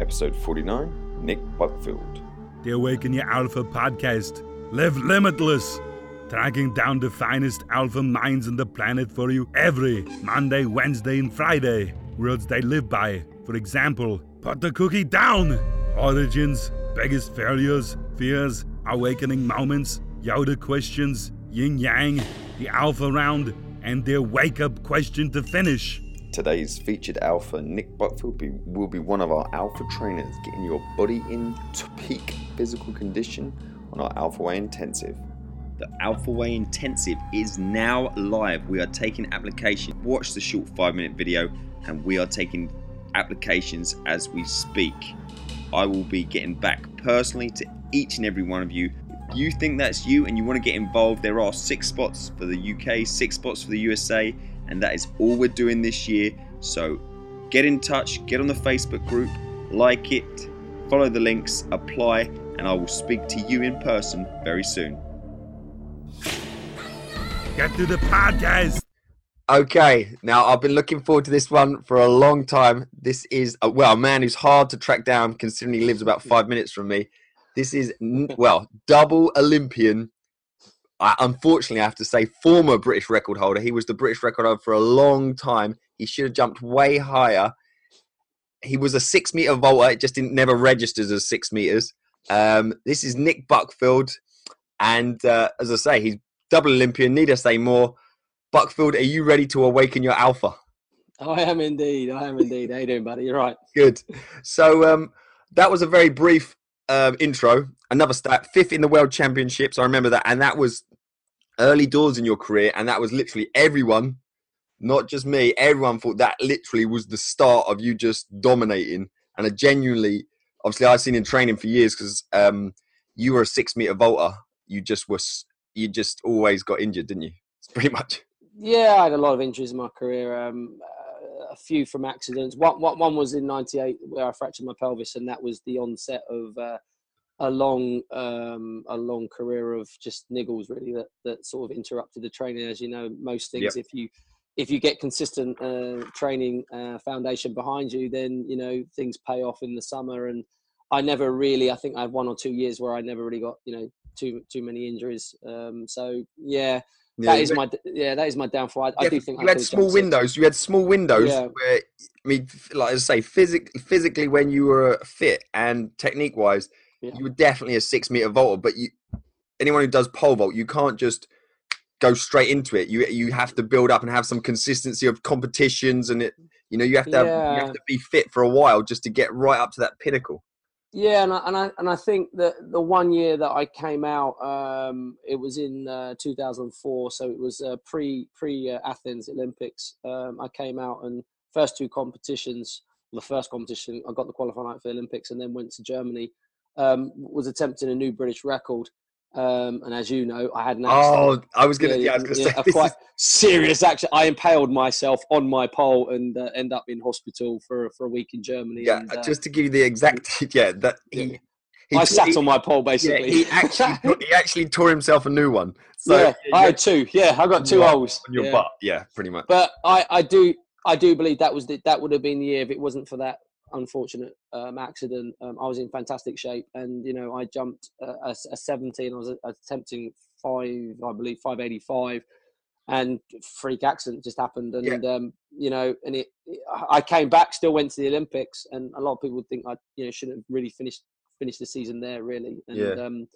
Episode 49 Nick Buckfield. The Awaken Your Alpha podcast. Live limitless. Tracking down the finest alpha minds on the planet for you every Monday, Wednesday, and Friday. Words they live by. For example, put the cookie down. Origins, biggest failures, fears, awakening moments, Yoda questions, yin yang, the alpha round, and their wake up question to finish. Today's featured alpha, Nick Buckfield, be, will be one of our alpha trainers, getting your body into peak physical condition on our Alpha Way Intensive. The Alpha Way Intensive is now live. We are taking application. Watch the short five minute video, and we are taking applications as we speak. I will be getting back personally to each and every one of you. If you think that's you and you want to get involved, there are six spots for the UK, six spots for the USA, and that is all we're doing this year. So get in touch, get on the Facebook group, like it, follow the links, apply, and I will speak to you in person very soon. Get to the podcast. Okay, now I've been looking forward to this one for a long time. This is a, well, a man who's hard to track down, considering he lives about five minutes from me. This is well, double Olympian. I, unfortunately, I have to say, former British record holder. He was the British record holder for a long time. He should have jumped way higher. He was a six meter vaulter. It just didn't never registers as six meters. Um, this is Nick Buckfield, and uh, as I say, he's double Olympian. Need I say more? Buckfield, are you ready to awaken your alpha? I am indeed. I am indeed. How you doing, buddy? You're right. Good. So um, that was a very brief um, intro. Another stat: fifth in the World Championships. I remember that, and that was early doors in your career, and that was literally everyone, not just me. Everyone thought that literally was the start of you just dominating. And I genuinely, obviously, I've seen in training for years because um, you were a six meter vaulter. You just was. You just always got injured, didn't you? It's pretty much. Yeah, I had a lot of injuries in my career. Um, uh, a few from accidents. One, one, one was in '98 where I fractured my pelvis, and that was the onset of uh, a long, um, a long career of just niggles, really, that, that sort of interrupted the training. As you know, most things, Yep. if you if you get consistent uh, training uh, foundation behind you, then you know things pay off in the summer. And I never really, I think I had one or two years where I never really got you know too too many injuries. Um, so yeah, Yeah, that is my yeah that is my downfall. I, I do think you I had small windows. You had small windows Yeah. where, I mean, like I say, physic- physically when you were fit and technique wise, Yeah. you were definitely a six meter vaulter. But you, anyone who does pole vault, you can't just go straight into it. You you have to build up and have some consistency of competitions, and it you know you have to have, you have to be fit for a while just to get right up to that pinnacle. Yeah, and I, and I and I think that the one year that I came out, um, it was in uh, 2004, so it was uh, pre pre uh, Athens Olympics. Um, I came out and first two competitions. The first competition, I got the qualifying out for the Olympics, and then went to Germany. Um, was attempting a new British record, um, and as you know, I had an accident. Oh, I was gonna, yeah, I was gonna say a quite is- serious accident. I impaled myself on my pole and uh, end up in hospital for for a week in Germany. yeah. and, uh, just to give you the exact, yeah, that he. Yeah. he I sat he- on my pole Yeah, basically. he actually he actually tore himself a new one. So yeah, I had two. Yeah, I got two holes. on your yeah. butt. Yeah, pretty much. But I, I do, I do believe that was the, that would have been the year if it wasn't for that unfortunate um, accident. Um, I was in fantastic shape, and you know, I jumped uh, a, a 17. I was attempting five, I believe, 585, and freak accident just happened. And um, you know, and it, it- I came back, still went to the Olympics, and a lot of people would think I, you know, shouldn't have really finished finished the season there, really. And Yeah. um,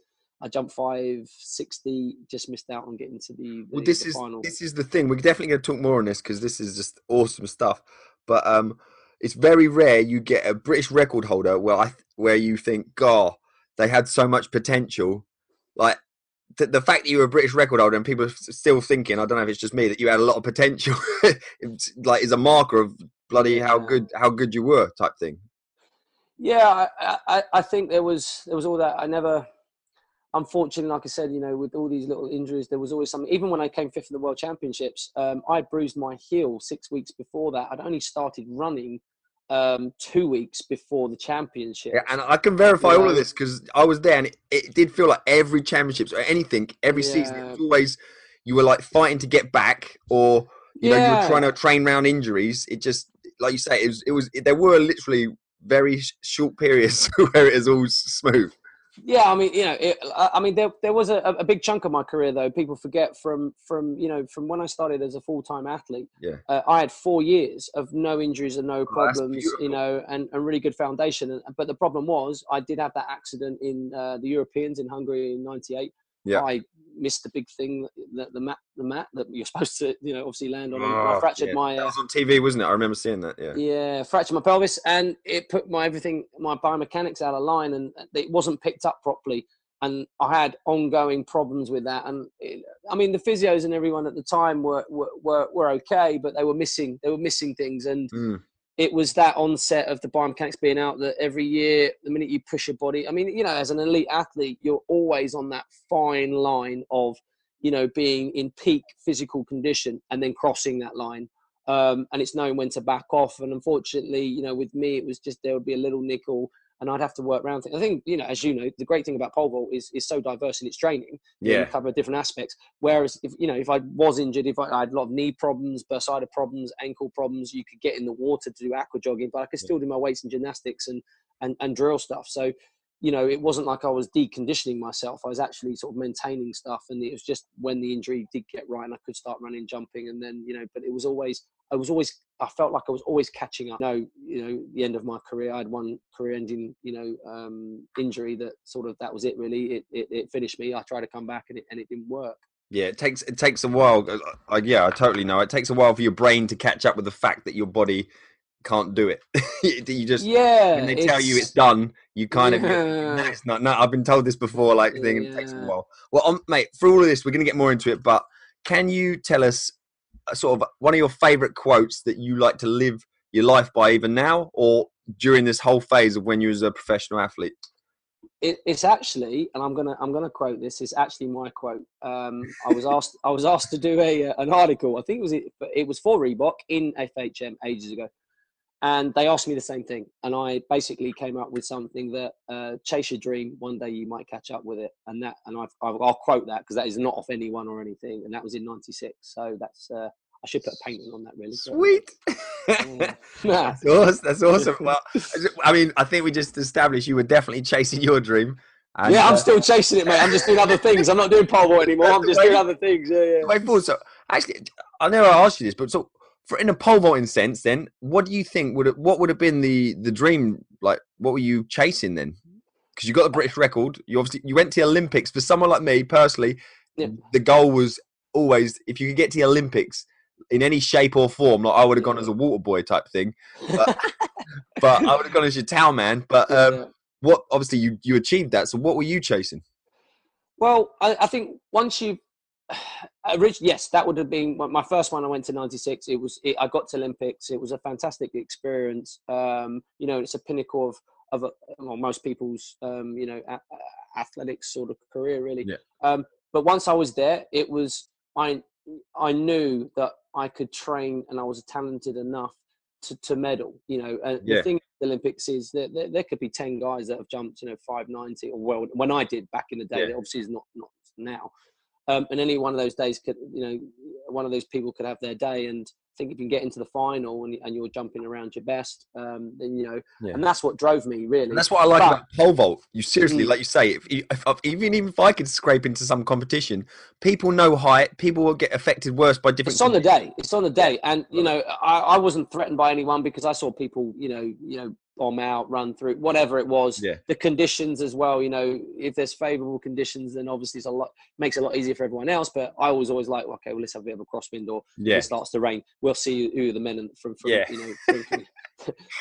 I jumped 560, just missed out on getting to the, the, well, this the is final. this is the thing. We're definitely going to talk more on this because this is just awesome stuff. But um, it's very rare you get a British record holder where I where you think, "God, they had so much potential." Like the, the fact that you were a British record holder and people are still thinking, I don't know if it's just me that you had a lot of potential. it's like is a marker of bloody how good how good you were type thing. Yeah, I, I, I think there was there was all that. I never, unfortunately, like I said, you know, with all these little injuries, there was always something. Even when I came fifth in the World Championships, um, I bruised my heel six weeks before that. I'd only started running um, two weeks before the championship. Yeah, and I can verify all of this because I was there, and it, it did feel like every championships or anything, every season, it was always you were like fighting to get back, or you know you were trying to train round injuries. It just like you say, it was it was there were literally very sh- short periods where it is all smooth. Yeah, I mean, you know, it, I mean, there there was a, a big chunk of my career though. People forget from from you know from when I started as a full time athlete. Yeah. uh, I had four years of no injuries and no Oh, problems. You know, and and really good foundation. And, but the problem was, I did have that accident in uh, the Europeans in Hungary in '98. Yeah. I missed the big thing, that the mat, the mat that you're supposed to, you know, obviously land on. Oh, I fractured yeah. my. That Uh, was on TV, wasn't it? I remember seeing that. Yeah. yeah, fractured my pelvis, and it put my everything, my biomechanics out of line, and it wasn't picked up properly. And I had ongoing problems with that. And it, I mean, the physios and everyone at the time were, were were were okay, but they were missing they were missing things. And Mm. It was that onset of the biomechanics being out that every year, the minute you push your body, I mean, you know, as an elite athlete, you're always on that fine line of, you know, being in peak physical condition and then crossing that line. Um, and it's knowing when to back off. And unfortunately, you know, with me, it was just there would be a little nickel and I'd have to work around things. I think, you know, as you know, the great thing about pole vault is, is so diverse in its training. Yeah. you cover different aspects. Whereas, if you know, if I was injured, if I, I had a lot of knee problems, bursitis problems, ankle problems, you could get in the water to do aqua jogging, but I could still do my weights and gymnastics and and, and drill stuff. So, you know, it wasn't like I was deconditioning myself. I was actually sort of maintaining stuff, and it was just when the injury did get right, and I could start running, jumping, and then you know, but it was always I was always I felt like I was always catching up. No, you know, the end of my career, I had one career-ending, you know, um, injury that sort of that was it. Really, it, it it finished me. I tried to come back, and it and it didn't work. Yeah, it takes it takes a while. uh, uh, yeah, I totally know. It takes a while for your brain to catch up with the fact that your body can't do it. you just Yeah, when they tell you it's done, you kind of no, it's not. No, I've been told this before. Like thing, and it takes a Yeah. while. Well, um, mate, for all of this, we're gonna get more into it. But can you tell us sort of one of your favorite quotes that you like to live your life by, even now or during this whole phase of when you was a professional athlete? it, it's actually, and I'm gonna I'm gonna quote this. It's actually my quote. Um, I was asked I was asked to do a uh, an article. I think it was it, it was for Reebok in FHM ages ago, and they asked me the same thing. And I basically came up with something that uh, chase your dream. One day you might catch up with it, and that and I've, I've, I'll quote that because that is not off anyone or anything. And that was in '96. So that's uh, I should put a painting on that really. Sweet. Yeah. That's awesome. That's awesome. Well, I mean, I think we just established you were definitely chasing your dream. And, yeah, I'm uh, still chasing it, mate. I'm just doing other things. I'm not doing pole vault anymore. I'm just doing other things. Yeah, yeah. way forward. So, actually, I never asked you this, but so for in a pole vaulting sense, then what do you think would it, what would have been the the dream? Like, what were you chasing then? Because you got the British record. You obviously you went to the Olympics. For someone like me personally, Yeah. the goal was always if you could get to the Olympics in any shape or form. Like I would have gone as a water boy type thing, but, but I would have gone as your town man. But um, Yeah. what obviously you you achieved that. So what were you chasing? Well, I, I think once you, orig- yes, that would have been my- first one. I went to '96. It was it, I got to Olympics. It was a fantastic experience. Um, you know, it's a pinnacle of of a, well, most people's um, you know a, a- athletics sort of career, really. Yeah. Um, but once I was there, it was I I knew that I could train and I was talented enough to, to medal. You know, and Yeah. the thing with the Olympics is that there, there could be ten guys that have jumped, you know, five ninety or well when I did back in the day. Yeah. Obviously is not not now. Um, and any one of those days could, you know, one of those people could have their day. And I think if you can get into the final and, and you're jumping around your best, um, then you know, Yeah. and that's what drove me really. And that's what I like But- about pole vault. You seriously, Mm. like you say, if, if, if even even if I could scrape into some competition, people know height. People will get affected worse by different. It's on the day. It's on the day, and you know, I, I wasn't threatened by anyone because I saw people, you know, you know, bomb out, run through, whatever it was. Yeah. The conditions as well. You know, if there's favourable conditions, then obviously it's a lot makes it a lot easier for everyone else. But I was always like, okay, well, let's have a bit of a crosswind, or Yeah, it starts to rain, we'll see who the men from, from Yeah. you know, from,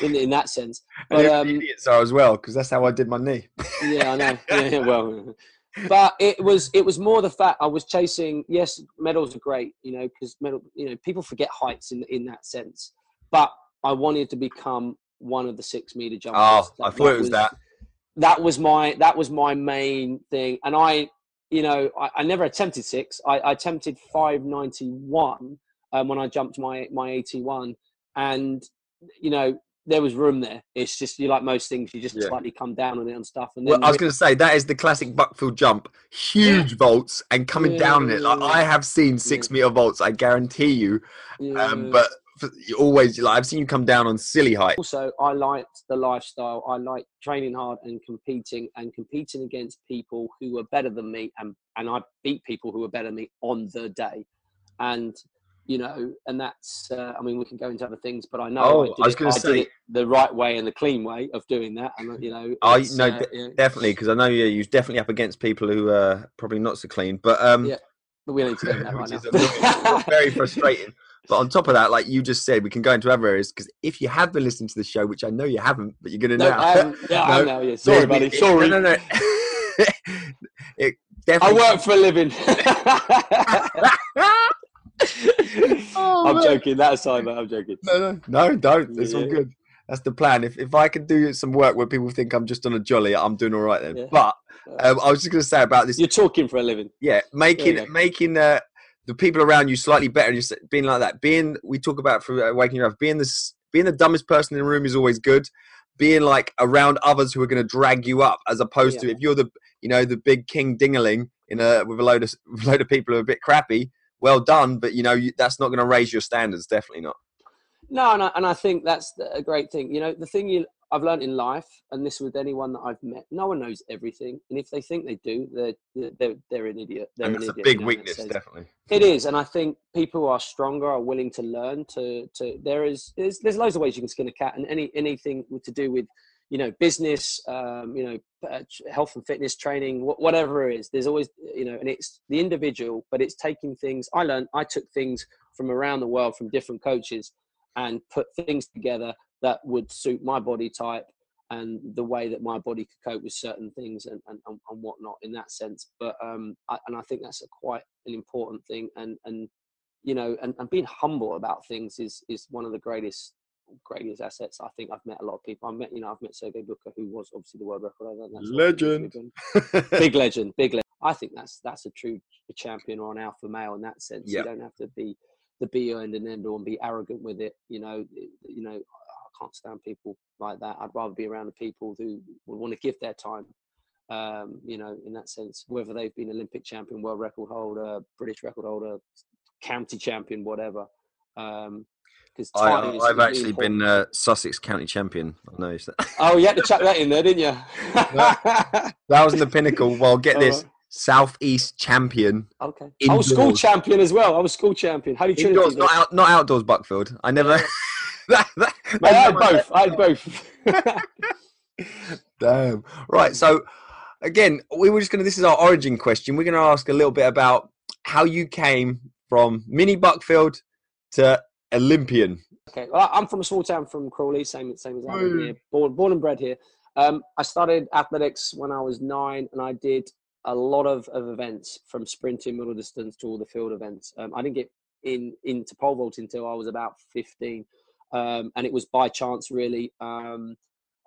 in in that sense. But um, idiots are as well, because that's how I did my knee. yeah, I know. Yeah, yeah, well, but it was it was more the fact I was chasing. Yes, medals are great, you know, because medal, you know, people forget heights in in that sense. But I wanted to become one of the six meter jumpers. Oh, I thought it was that. That was my that was my main thing, and I, you know, I, I never attempted six. I, I attempted five ninety one um, when I jumped my my eighty one, and you know. There was room there. It's just you like most things, you just Yeah. slightly come down on it and stuff. And Well, I was going to say that is the classic Buckfield jump, huge vaults and coming Yeah, down it. Like yeah, I have seen six meter vaults, I guarantee you. Um, but you always like I've seen you come down on silly height. Also, I liked the lifestyle. I like training hard and competing and competing against people who were better than me, and and I beat people who were better than me on the day, and you know, and that's. Uh, I mean, we can go into other things, but I know Oh, I, did I was gonna did say- it the right way and the clean way of doing that, and you know, I no, uh, de- Definitely, because I know you you're definitely up against people who are probably not so clean. But um, Yeah, but we don't need to go that right now. very frustrating. But on top of that, like you just said, we can go into other areas because if you have been listening to the show, which I know you haven't, but you're going to No, now. I haven't- yeah, I know. Yeah, sorry, There's buddy. been- Sorry. No, no, no. it I work for a living. Oh, I'm man. joking. That aside, mate, I'm joking. No, no, no, don't. It's all good. That's the plan. If if I can do some work where people think I'm just on a jolly, I'm doing all right then. Yeah. But um, I was just going to say about this. You're talking for a living. Yeah, making making uh, the people around you slightly better. Just being like that. Being we talk about for uh, waking up. Being this being the dumbest person in the room is always good. Being like around others who are going to drag you up, as opposed to if you're the you know the big king dingaling in a with a load of a load of people who are a bit crappy. Well done, but you know you, that's not going to raise your standards. Definitely not. No, and I, and I think that's a great thing. You know, the thing you I've learned in life, and this with anyone that I've met, no one knows everything, and if they think they do, they're they're, they're an idiot. They're and an that's a big you know, weakness, sense. definitely. It is, and I think people who are stronger are willing to learn. To to there is there's, there's loads of ways you can skin a cat, and any anything to do with you know business, um, you know uh, health and fitness training, wh- whatever it is. There's always you know, and it's the individual, but it's taking things. I learned. I took things from around the world from different coaches, and put things together that would suit my body type and the way that my body could cope with certain things and, and, and whatnot in that sense. But um, I, and I think that's a quite an important thing. And and you know, and, and being humble about things is is one of the greatest greatest assets. I think I've met a lot of people. I've met you know I've met Sergey Bubka, who was obviously the world record holder. and that's what Legend. big legend, big legend. I think that's that's a true champion or an alpha male in that sense. Yeah. You don't have to be the be end and end all and be arrogant with it. You know, you know, I can't stand people like that. I'd rather be around the people who would want to give their time. Um, you know, in that sense, whether they've been Olympic champion, world record holder, British record holder, county champion, whatever. Um, because I, I've actually important. been uh, Sussex County champion. I noticed that. Oh, you had to chuck that in there, didn't you? That was in the pinnacle. Well, get this: Alright. Southeast champion. okay. I was school champion as well. I was school champion. Holy Trinity. Indoors, not out, not outdoors. Buckfield. I never. that, that, I had both. I had both. Damn. Right. So, again, we were just going to. This is our origin question. We're going to ask a little bit about how you came from mini Buckfield to Olympian. okay. Well, I'm from a small town from Crawley, same same as Alan Mm. here. Born, born and bred here. Um, I started athletics when I was nine, and I did a lot of, of events from sprinting, middle distance to all the field events. Um, I didn't get in into pole vaulting until I was about 15, um, and it was by chance really. Um,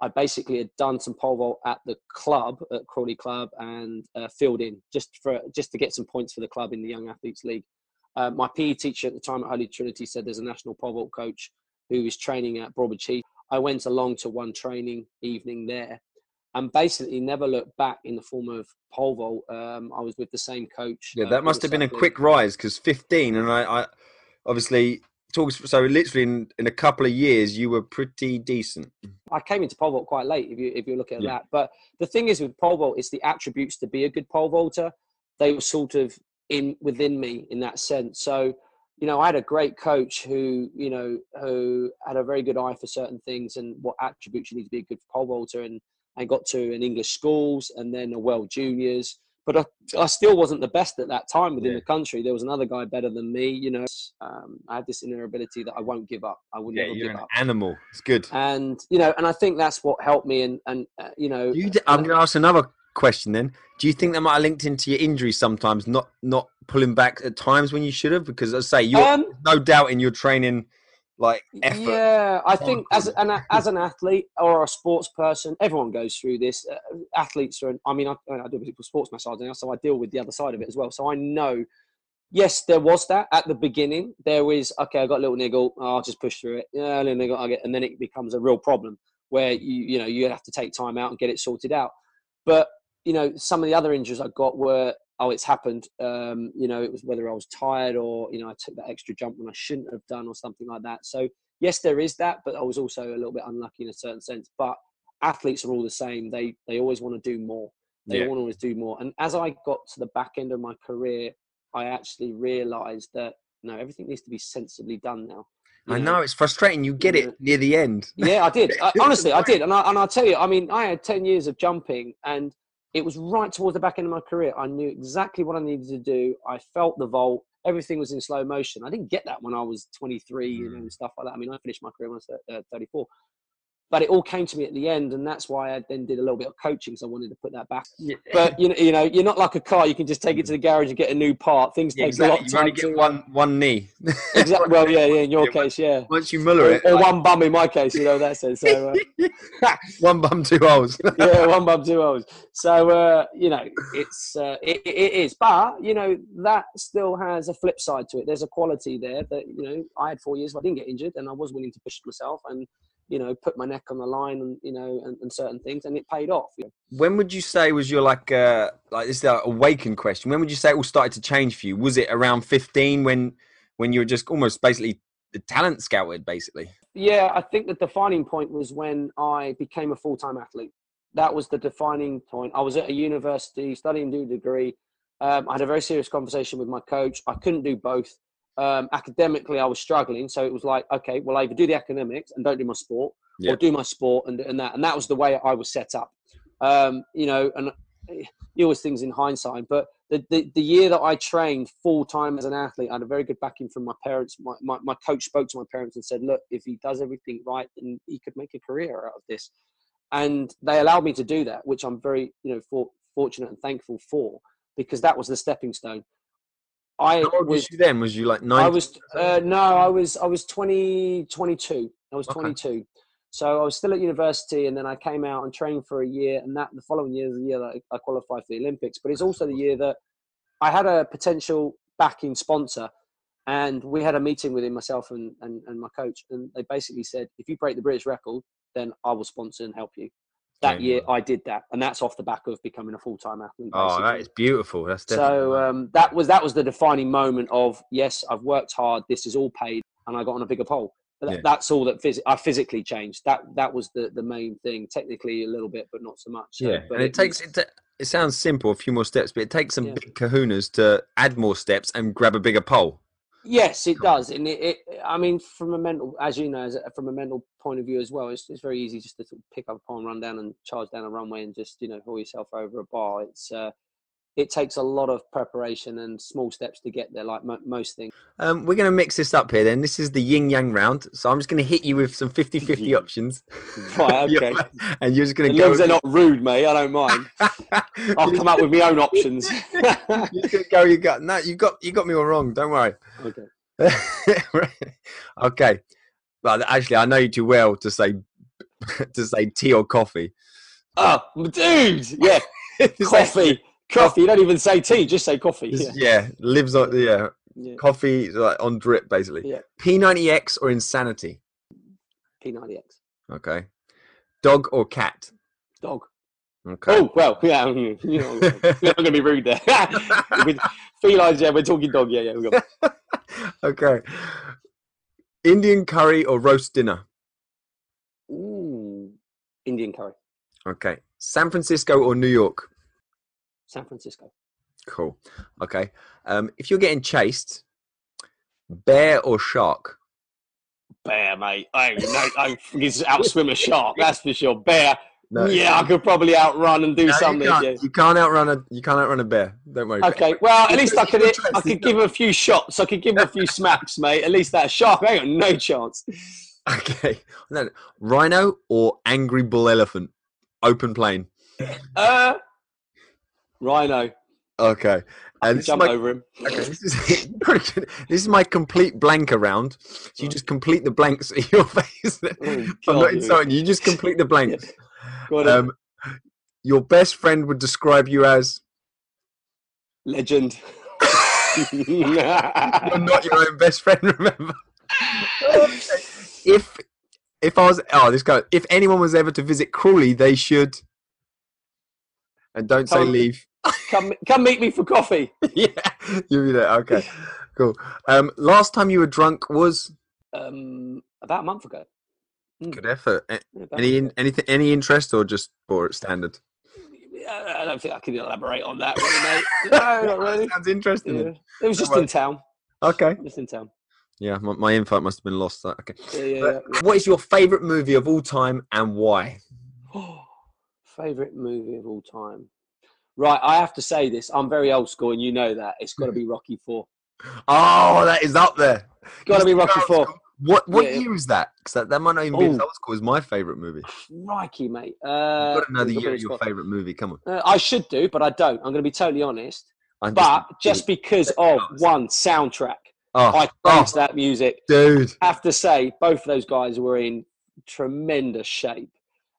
I basically had done some pole vault at the club at Crawley Club and uh, filled in just for just to get some points for the club in the Young Athletes League. Uh, my PE teacher at the time at Holy Trinity said there's a national pole vault coach who is training at Broadbridge Heath. I went along to one training evening there and basically never looked back in the form of pole vault. Um, I was with the same coach. Yeah, uh, that for must have been a quick rise because 15, and I, I obviously talks. So literally in, in a couple of years, you were pretty decent. I came into pole vault quite late if you if you look at Yeah. that. But the thing is with pole vault, it's the attributes to be a good pole vaulter. They were sort of in within me in that sense. So, you know, I had a great coach who, you know, who had a very good eye for certain things and what attributes you need to be a good pole vaulter. And I got to an English schools and then a World Juniors. But I, I still wasn't the best at that time within Yeah. the country. There was another guy better than me. You know, um, I had this inner ability that I won't give up. I will Yeah, never you're give an up animal. It's good. and you know and i think that's what helped me and and uh, you know you, I'm going to ask another question then. Do you think that might have linked into your injuries sometimes, not not pulling back at times when you should have? Because I say, you're um no doubt in your training, like effort. yeah i think as an as an athlete or a sports person everyone goes through this. Uh, athletes are i mean i, I do people sports massage now so i deal with the other side of it as well. So i know yes there was that at the beginning. There was okay i got a little niggle oh, i'll just push through it. Yeah a little niggle i get and then it becomes a real problem where you you know you have to take time out and get it sorted out. But you know some of the other injuries i got were oh, it's happened. Um, you know, it was whether I was tired or you know I took that extra jump when I shouldn't have done or something like that. So yes, there is that, but I was also a little bit unlucky in a certain sense. But athletes are all the same. They they always want to do more. They Yeah. want to always do more. And as I got to the back end of my career, I actually realised that no, everything needs to be sensibly done now. you I know it's frustrating. You get it near the end. yeah, I did. I, honestly, I did. And, I, and I'll tell you, I mean, I had 10 years of jumping and it was right towards the back end of my career. I knew exactly what I needed to do. I felt the vault. Everything was in slow motion. I didn't get that when I was 23 you know, and stuff like that. I mean, I finished my career when I was uh, 34. But it all came to me at the end, and that's why I then did a little bit of coaching. So I wanted to put that back. But you know, you know, you're not like a car. You can just take it to the garage and get a new part. Things Yeah, take a lot exactly. of You only time get to one one knee. Exactly. Well, yeah, yeah. In your Yeah, case, yeah. Once you Muller it, or like, one bum in my case, you know that sense. So, uh, one bum, two holes. yeah, one bum, two hours. So uh, you know, it's uh, it, it it is, but you know that still has a flip side to it. There's a quality there that you know I had four years. I didn't get injured, and I was willing to push myself and you know put my neck on the line and you know and, and certain things, and it paid off. When would you say was your like uh like this is a awakened question? When would you say it all started to change for you? Was it around fifteen when when you were just almost basically the talent scouted basically? Yeah, I think the defining point was when I became a full time athlete. That was the defining point. I was at a university studying a degree. Um, I had a very serious conversation with my coach. I couldn't do both. Um, academically, I was struggling, so it was like, okay, well, I either do the academics and don't do my sport, Yeah. or do my sport and, and that. And that was the way I was set up. Um, you know, and eh, you always things in hindsight, but the, the, the year that I trained full time as an athlete, I had a very good backing from my parents. My, my, my coach spoke to my parents and said, look, if he does everything right, then he could make a career out of this. And they allowed me to do that, which I'm very, you know, for, fortunate and thankful for, because that was the stepping stone. I How old was was you then? Was you like nine? I was uh, no, I was I was 20, 22. I was Okay. 22. So I was still at university, and then I came out and trained for a year, and that the following year is the year that I I qualified for the Olympics. But it's also the year that I had a potential backing sponsor, and we had a meeting with him, myself and, and, and my coach, and they basically said, if you break the British record, then I will sponsor and help you. That year, I did that, and that's off the back of becoming a full time athlete. oh, that basically. is beautiful. That's So um, that was that was the defining moment of yes, I've worked hard. This is all paid, and I got on a bigger pole. But Yeah. that's all that phys- I physically changed. That that was the the main thing. Technically, a little bit, but not so much. So, yeah. but And it takes was- it. ta- It sounds simple, a few more steps, but it takes some Yeah. big kahunas to add more steps and grab a bigger pole. Yes, it does, and it, it. I mean, from a mental, as you know, as a, from a mental point of view as well, it's, it's very easy just to pick up a and run down and charge down a runway and just you know haul yourself over a bar. It's uh, it takes a lot of preparation and small steps to get there, like mo- most things. Um, we're going to mix this up here then. This is the yin yang round. So I'm just going to hit you with some 50 50 options. Right, okay. and you're just going to go. as they're not rude, mate, I don't mind. I'll come up with my own options. You're just gonna go. You got no. You got. You got me all wrong. Don't worry. okay. okay. Well, actually, I know you too well to say to say tea or coffee. Oh, dude, yeah, coffee, coffee. You don't even say tea, just say coffee. Yeah. yeah, lives on yeah yeah. coffee like on drip basically. Yeah. P90X or insanity. P90X. Okay. Dog or cat. Dog. Okay. Oh, well, yeah, you know, I'm going to be rude there. With felines, yeah, we're talking dog, yeah, yeah. Okay. Indian curry or roast dinner. ooh, Indian curry. Okay. San Francisco or New York. San Francisco. Cool. Okay. Um, if you're getting chased, bear or shark. Bear, mate. Oh, no, I can outswim a shark, that's for sure. Bear, No, yeah, I could probably outrun and do No, something. you, can't, yeah. you can't outrun a you can't outrun a bear. Don't worry. Okay, well, at least I could I could give him a few shots. I could give him a few smacks, mate. At least that shark, I ain't got no chance. Okay. No, rhino or angry bull elephant. Open plain. Uh, rhino, Okay. And can this is, jump my, over him. okay, this, is, this is my complete blank around. So you just complete the blanks in your face. Oh, I'm not you- insulting you. You just complete the blanks. Um, your best friend would describe you as Legend. you're not your own best friend. Remember, if if I was oh this guy if anyone was ever to visit Crawley, they should and don't say leave. come come meet me for coffee. yeah, you'll be there. Okay, cool. Um, last time you were drunk was Um, about a month ago. good effort. Yeah, Any anything any interest or just bore it standard? I don't think I can elaborate on that, really, mate. No, not really. Sounds interesting. Yeah. It was just in town. Okay. Just in town. Yeah, my, my info must have been lost. uh, Okay. Yeah, yeah, yeah. What is your favourite movie of all time and why? Favorite movie of all time. Right, I have to say this. I'm very old school, and you know that. It's got to be Rocky Four. Oh, that is up there. Got to be Rocky Four. What what Yeah, year is that? Because that, that might not even be as Oh. old school as my favourite movie. Crikey, mate. Uh, got to know the you've got year of your favourite movie. Come on. Uh, I should do, but I don't. I'm going to be totally honest. I'm But just because of one soundtrack, oh, I oh, that music. dude. have to say, both of those guys were in tremendous shape,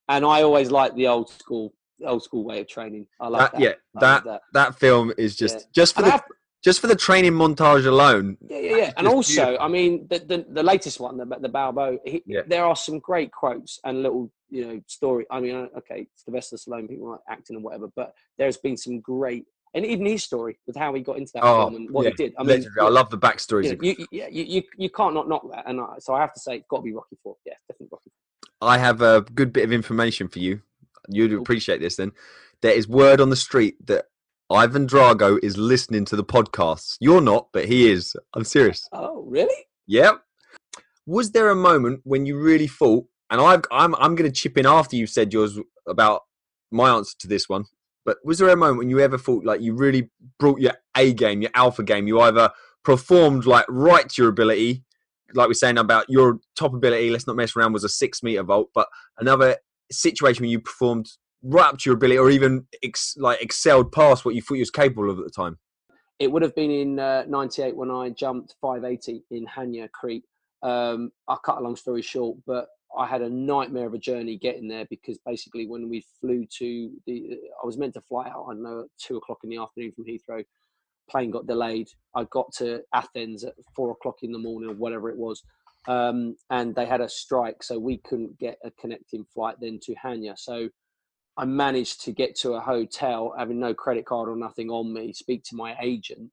and I always like the old school, old school way of training. I like That, that. yeah, I that love that. that film is just Yeah. just for And the have- just for the training montage alone. Yeah, yeah, yeah. And also, beautiful. I mean, the, the the latest one, the the Balboa, he, Yeah. there are some great quotes and little, you know, story. I mean, uh, okay, it's the best of Stallone, people like acting and whatever, but there's been some great, and even his story with how he got into that Oh, film and what yeah, he did. I mean, Legendary. I love the backstories. you, know, you, yeah, you, you you can't not knock that, and I, so I have to say, it's got to be Rocky Four. Yeah, definitely Rocky. I have a good bit of information for you. You'd appreciate this then. There is word on the street that Ivan Drago is listening to the podcasts. You're not, but he is. I'm serious. Oh, really? Yep. Was there a moment when you really thought, and I've, I'm I'm going to chip in after you said yours about my answer to this one, but was there a moment when you ever thought like you really brought your A game, your alpha game? You either performed like right to your ability, like we're saying about your top ability, let's not mess around, was a six meter vault, but another situation where you performed right up to your ability or even ex, like excelled past what you thought you was capable of at the time. It would have been in uh, 98 when I jumped 580 in Chania Crete. Um, I'll cut a long story short, but I had a nightmare of a journey getting there because basically when we flew to the, I was meant to fly out, I don't know, at two o'clock in the afternoon from Heathrow. Plane got delayed. I got to Athens at four o'clock in the morning or whatever it was. Um, and they had a strike, so we couldn't get a connecting flight then to Chania. So I managed to get to a hotel, having no credit card or nothing on me, speak to my agent,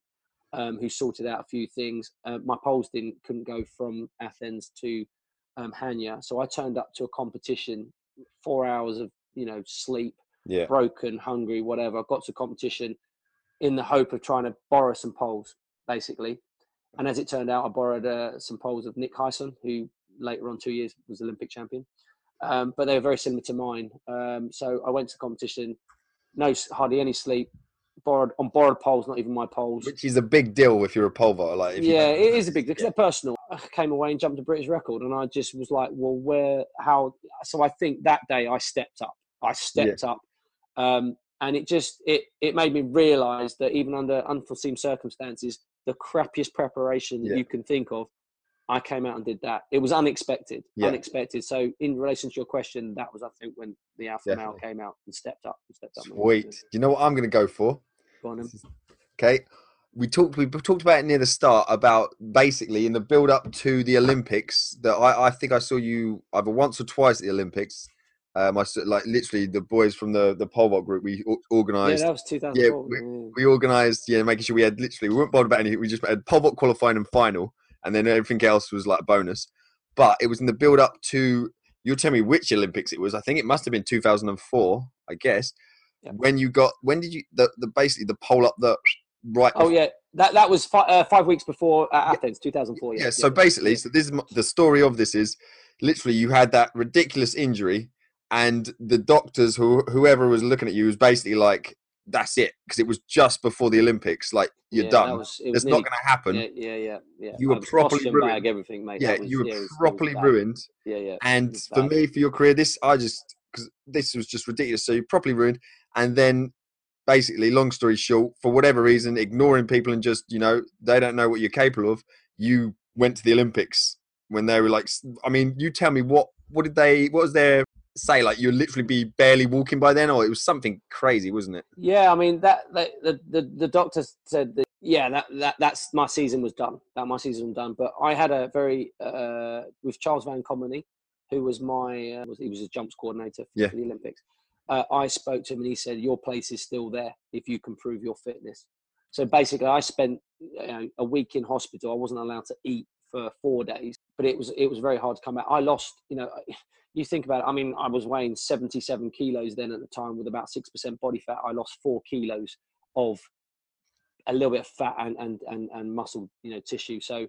um, who sorted out a few things. Uh, my poles didn't couldn't go from Athens to um, Chania, so I turned up to a competition, four hours of you know sleep, Yeah. broken, hungry, whatever. I got to competition in the hope of trying to borrow some poles, basically. And as it turned out, I borrowed uh, some poles of Nick Hysong, who later on two years was Olympic champion. Um, but they were very similar to mine. Um, so I went to competition, no hardly any sleep, borrowed on borrowed poles, not even my poles. Which is a big deal if you're a pole vaulter. Like, you Yeah, it is a big deal 'cause they're personal. I came away and jumped a British record, and I just was like, well, where, how? So I think that day I stepped up. I stepped up, um, and it just it it made me realise that even under unforeseen circumstances, the crappiest preparation that Yeah. you can think of, I came out and did that. It was unexpected, Yeah. unexpected. So in relation to your question, that was I think when the alpha male came out and stepped up and stepped up. Sweet. Do you know what I'm going to go for? Go on. Okay. We talked. We talked about it near the start about basically in the build up to the Olympics. That I, I think I saw you either once or twice at the Olympics. Um, I like literally the boys from the the pole vault group. We o- Yeah, organised. that was 2004. yeah. we organised. Yeah, making sure we had literally. We weren't bothered about anything. We just had pole vault qualifying and final, and then everything else was like a bonus. But it was in the build up to. You'll tell me which Olympics it was. I think it must have been 2004. I guess. Yeah. When you got when did you the, the basically the pole up the right Oh yeah, that that was fi- uh, five weeks before uh. Athens, 2004. Yeah. yeah, so basically so this is the story of this is literally you had that ridiculous injury and the doctors who whoever was looking at you was basically like that's it because it was just before the olympics like you're Yeah, done was- it was it's not going to happen Yeah, yeah, yeah, yeah. You were properly ruined. bag, everything, mate. yeah was- you were yeah, properly ruined Yeah, yeah. and for me for your career this i just because this was just ridiculous so you're properly ruined and then basically long story short for whatever reason ignoring people and just you know they don't know what you're capable of you went to the olympics when they were like i mean you tell me what what did they what was their say like you'd literally be barely walking by then or it was something crazy wasn't it Yeah, I mean that, that the, the the doctor said that yeah that, that that's my season was done. That my season was done. But I had a very uh, with Charles Van Commenee, who was my uh, was he was a jumps coordinator for Yeah. the Olympics. uh, I spoke to him and he said, Your place is still there if you can prove your fitness. So basically, I spent you know, a week in hospital. I wasn't allowed to eat for four days, but it was it was very hard to come back. I lost, you know, you think about it. I mean, I was weighing 77 kilos then at the time with about 6% body fat. I lost four kilos of a little bit of fat and, and, and, and muscle, you know, tissue. So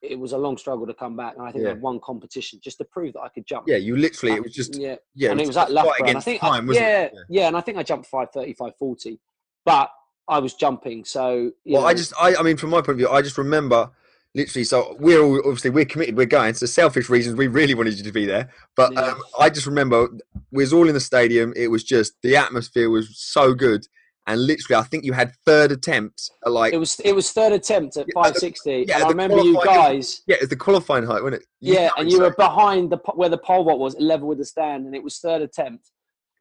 it was a long struggle to come back. And I think Yeah. I had one competition just to prove that I could jump. Yeah, you literally, uh, it was just, yeah. yeah, and it was just at a fight Loughborough. And I think, time, I, wasn't yeah, yeah, and I think I jumped 530, 540, but I was jumping. So, Well, I just, I, I mean, from my point of view, I just remember literally. So we're all obviously we're committed. We're going. So selfish reasons, we really wanted you to be there. But Yeah. um, I just remember we was all in the stadium. It was just the atmosphere was so good, and literally, I think you had third attempt. At like it was it was third attempt at the- 560. yeah, and I remember you guys. yeah, it's the qualifying height, wasn't it? Yeah, and you so- were behind the where the pole vault was, level with the stand, and it was third attempt.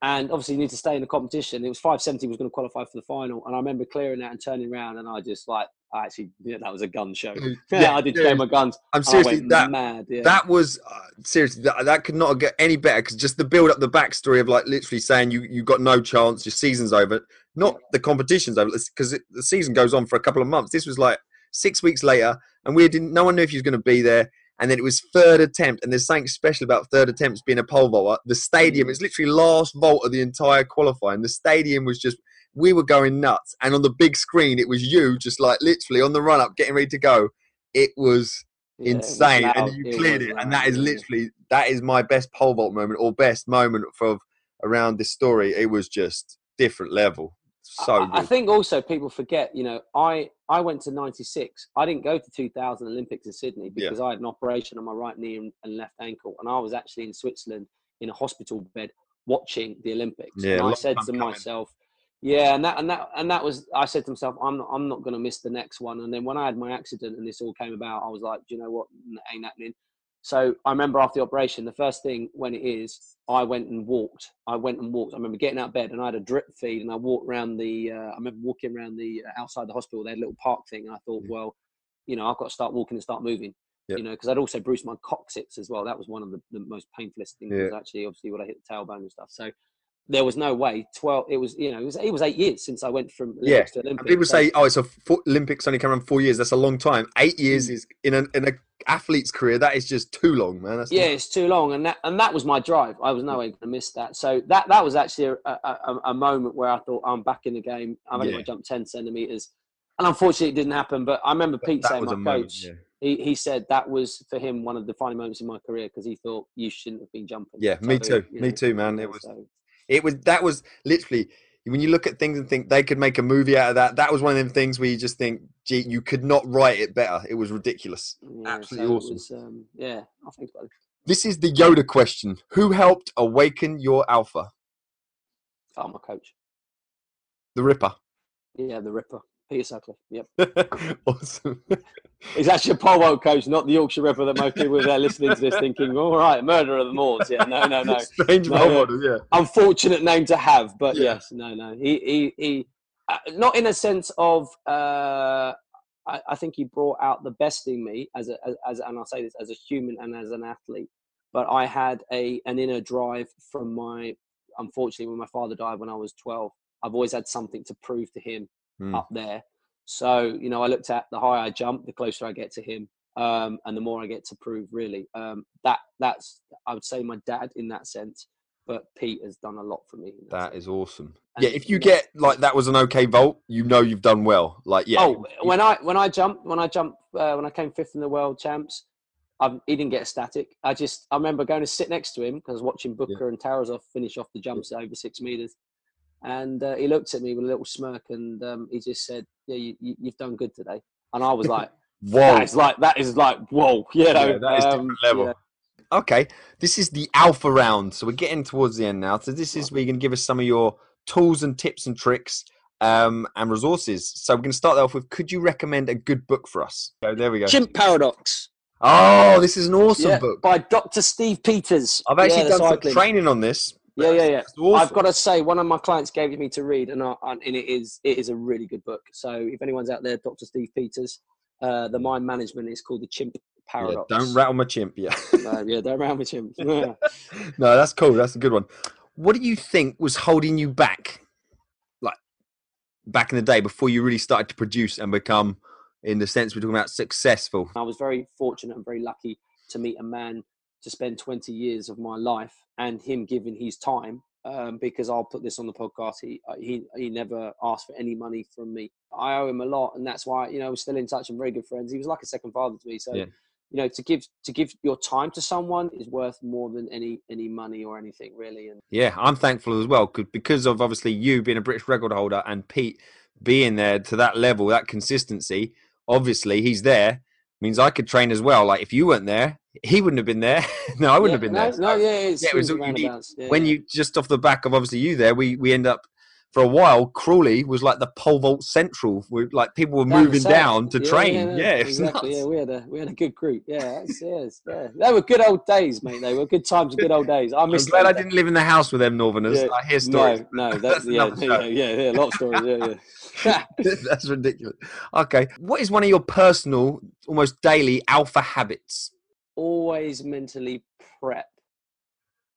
And obviously, you need to stay in the competition. It was 570 was going to qualify for the final, and I remember clearing that and turning around, and I just like, I actually, yeah, that was a gun show. Mm, Yeah, yeah, I did yeah. my guns. I'm seriously that mad. Yeah. That was uh, seriously that, that could not get any better because just the build up, the backstory of like literally saying you you got no chance, your season's over. Not the competition's over because the season goes on for a couple of months. This was like six weeks later, and we didn't. No one knew if he was going to be there. And then it was third attempt, and there's something special about third attempts being a pole vaulter. The stadium, mm. it's literally last vault of the entire qualifying. The stadium was just, we were going nuts. And on the big screen, it was you just like literally on the run up, getting ready to go. It was Yeah, it was insane, and you cleared was it, and that is literally that is my best pole vault moment or best moment for around this story. It was just different level, so I, I think also people forget, you know, I I went to '96. I didn't go to 2000 Olympics in Sydney Yeah. because I had an operation on my right knee and, and left ankle, and I was actually in Switzerland in a hospital bed watching the Olympics. Yeah, and I said to coming. myself, yeah, and that and that and that was I said to myself, I'm not I'm not going to miss the next one. And then when I had my accident and this all came about, I was like, do you know what, ain't happening. So I remember after the operation, the first thing when it is, I went and walked. I went and walked. I remember getting out of bed and I had a drip feed and I walked around the. Uh, I remember walking around the uh, outside the hospital. They had a little park thing, and I thought, Yeah. well, you know, I've got to start walking and start moving. Yep. You know, because I'd also bruised my coccyx as well. That was one of the, the most painfulest things. Yeah. Actually obviously when I hit the tailbone and stuff. So there was no way. Twelve. It was you know it was it was eight years since I went from Yeah, Olympics to And Olympics. people say, "Oh, it's a four, Olympics only come around four years. That's a long time. Eight hmm. years is in an in a athlete's career. That is just too long, man. That's yeah, it's too long, and that and that was my drive. I was hmm. no way going to miss that. So that that was actually a, a, a, moment where I thought I'm back in the game. I've only Yeah. got to jump ten centimeters, and unfortunately it didn't happen. But I remember Pete that saying, was my moment. coach, Yeah. he, he said that was for him one of the defining moments in my career because he thought you shouldn't have been jumping. Yeah, me too. you Me too, man. It was so- It was that was literally when you look at things and think they could make a movie out of that. That was one of them things where you just think, gee, you could not write it better. It was ridiculous. yeah, absolutely so awesome. was, um, yeah, I think so. This is the Yoda question: Who helped awaken your alpha? Oh, my coach. The Ripper. Yeah, the Ripper, Peter Sutcliffe. Yep. awesome. He's actually a pole vault coach, not the Yorkshire Ripper that most people are listening to this thinking, all right, murderer of the Moors. Yeah, no, no, no. Strange No, models, yeah. Unfortunate name to have, but Yeah. yes, no, no. He, he, he uh, not in a sense of, uh, I, I think he brought out the best in me as a, as, as, and I'll say this as a human and as an athlete. But I had a an inner drive from my, unfortunately, when my father died when I was twelve. I've always had something to prove to him Hmm. up there. So, you know, I looked at the higher I jump, the closer I get to him. Um, and the more I get to prove really. Um, that that's I would say my dad in that sense, but Pete has done a lot for me. That sense. is awesome. And, Yeah, if you get like that was an okay vault, you know you've done well. Like, yeah. oh, when I when I jumped when I jumped uh, when I came fifth in the world champs, I, he didn't get a static. I just I remember going to sit next to him because I was watching Bubka and Tarasov finish off the jumps over six meters, and uh, he looked at me with a little smirk and um, he just said, "Yeah, you, you, you've done good today." And I was like, Whoa. "That is like that is like whoa, you know, Yeah, that is um, different level. yeah. Okay, this is the alpha round. So we're getting towards the end now. So this is where you can give us some of your tools and tips and tricks um, and resources. So we're going to start off with could you recommend a good book for us? So there we go. Chimp Paradox. Oh, this is an awesome yeah, book. by Dr. Steve Peters. I've actually Yeah, done some training on this. Yeah, yeah, yeah. Awesome. I've got to say, one of my clients gave it me to read, and, I, and it is it is a really good book. So if anyone's out there, Dr. Steve Peters, uh, the mind management is called the Chimp Yeah, Paradox. don't rattle my chimp. Yeah. No, yeah, don't with him. Yeah. no, that's cool. That's a good one. what do you think was holding you back, like back in the day before you really started to produce and become, in the sense we're talking about, successful? I was very fortunate and very lucky to meet a man to spend 20 years of my life and him giving his time um, because I'll put this on the podcast. He, uh, he he never asked for any money from me. I owe him a lot, and that's why you know we're still in touch and very good friends. He was like a second father to me. So, Yeah. you know, to give to give your time to someone is worth more than any any money or anything really. And Yeah, I'm thankful as well because because of obviously you being a British record holder and Pete being there to that level, that consistency. Obviously, he's there means I could train as well. Like if you weren't there, he wouldn't have been there. no, I wouldn't have been no, there. No, yeah, it's yeah, it was swings you need. yeah, when you just off the back of obviously you there, we we end up for a while. Crawley was like the pole vault central. Where, like people were Down moving down to Yeah, train. yeah, Yeah, exactly. Yeah, we had a we had a good group. Yeah, that's, yes, yeah. They were good old days, mate. They were good times good old days. I I'm glad I didn't live in the house with them Northerners. Yeah. I hear stories. No, no, That's that, yeah, another yeah, yeah, yeah, a lot of stories. Yeah, yeah. That's ridiculous. Okay, what is one of your personal, almost daily alpha habits? Always mentally prep.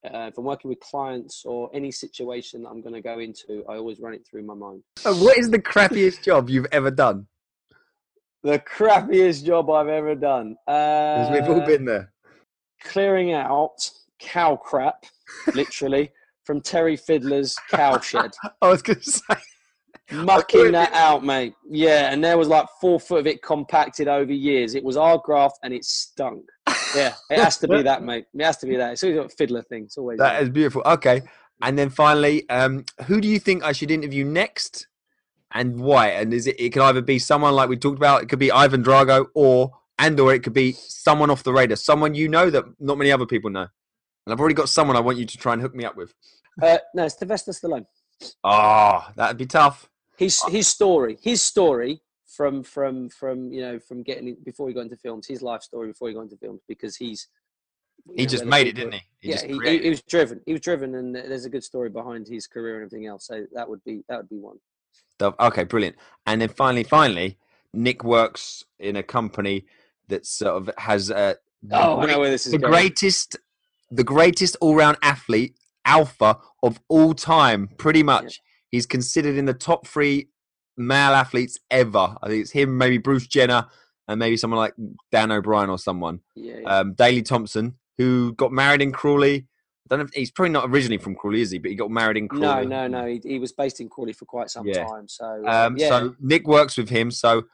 Uh, if I'm working with clients or any situation that I'm going to go into, I always run it through my mind. Uh, What is the crappiest job you've ever done? The crappiest job I've ever done. Uh, we've all been there. clearing out cow crap, literally, from Terry Fiddler's cow shed. I was going to say. mucking that out, mate. Yeah, and there was like four foot of it compacted over years. It was our graft and it stunk. Yeah, it has to be that, mate. It has to be that. It's always a fiddler thing. It's always That is beautiful. Okay, and then finally, um, who do you think I should interview next, and why? And is it? It can either be someone like we talked about. It could be Ivan Drago, or and or it could be someone off the radar, someone you know that not many other people know. And I've already got someone I want you to try and hook me up with. uh, no, it's Sylvester Stallone. Oh, that'd be tough. His his story, his story from from from you know from getting before he got into films, his life story before he got into films, because he's He know, just made it, didn't he? He yeah, he, he, he was driven. He was driven, and there's a good story behind his career and everything else. So that would be that would be one. Okay, brilliant. And then finally, finally, Nick works in a company that sort of has uh, the Oh, I know where this is the going. greatest, the greatest all-round athlete, alpha of all time. Pretty much, he's considered in the top three male athletes ever. I think it's him, maybe Bruce Jenner, and maybe someone like Dan O'Brien or someone. Yeah, yeah. Um, Daley Thompson, who got married in Crawley. I don't know if he's probably not originally from Crawley, is he? But he got married in Crawley. no, no. He, he was based in Crawley for quite some Yeah. time. So uh, Um, yeah. So Nick works with him. So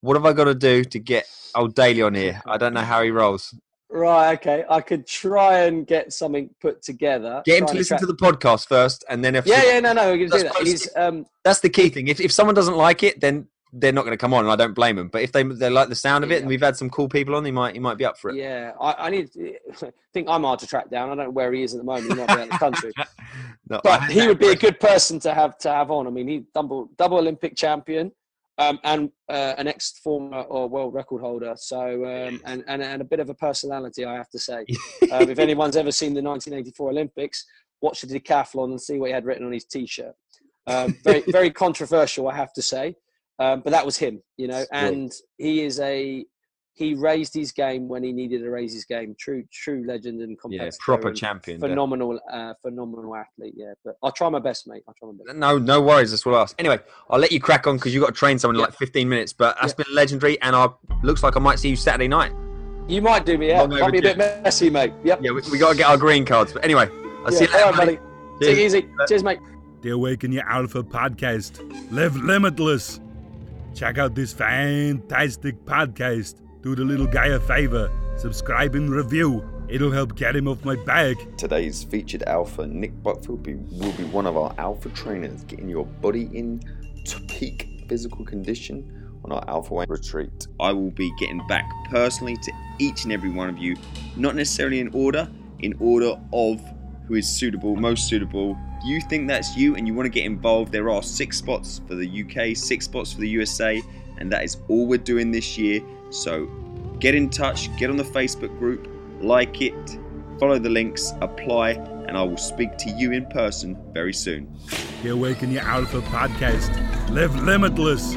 what have I got to do to get old Daley on here? I don't know how he rolls. Right, okay. I could try and get something put together. Get him to listen attract- to the podcast first, and then if Yeah, yeah, no, no, we can do that. He's, um, that's the key thing. If if someone doesn't like it, then they're not going to come on, and I don't blame them. But if they they like the sound of it, Yeah. and we've had some cool people on, he might he might be up for it. yeah, I, I need. I think I'm hard to track down. I don't know where he is at the moment. He might be out of the country, No, but he would be a good person to have to have on. I mean, he double double Olympic champion. Um, and uh, an ex former or world record holder, so um, and, and and a bit of a personality, I have to say. um, if anyone's ever seen the 1984 Olympics, watch the decathlon and see what he had written on his T-shirt. Um, very, very controversial, I have to say. Um, but that was him, you know. And he is a he raised his game when he needed to raise his game. True, true legend and Yeah, proper and champion. yeah. Phenomenal, uh, phenomenal athlete. Yeah, but I'll try my best, mate. I'll try my best. No, no worries. That's what I asked. Anyway, I'll let you crack on because you've got to train someone in like 15 minutes. But that's Yeah. been legendary, and I looks like I might see you Saturday night. You might do me, yeah. Long Might be a bit messy, mate. Yep. Yeah, we, we got to get our green cards. But anyway, I'll see you later, all right, buddy. buddy. Cheers. Take it easy. Cheers, mate. The Awaken Your Alpha podcast. Live limitless. Check out this fantastic podcast. Do the little guy a favor. Subscribe and review. It'll help get him off my back. Today's featured alpha, Nick Buckfield, be, will be one of our alpha trainers, getting your body in to peak physical condition on our Alpha Way retreat. I will be getting back personally to each and every one of you, not necessarily in order, in order of who is suitable, most suitable. You think that's you and you want to get involved, there are six spots for the UK, six spots for the USA, and that is all we're doing this year. So get in touch, get on the Facebook group, like it, follow the links, apply, and I will speak to you in person very soon. The Awaken Your Alpha podcast. Live limitless.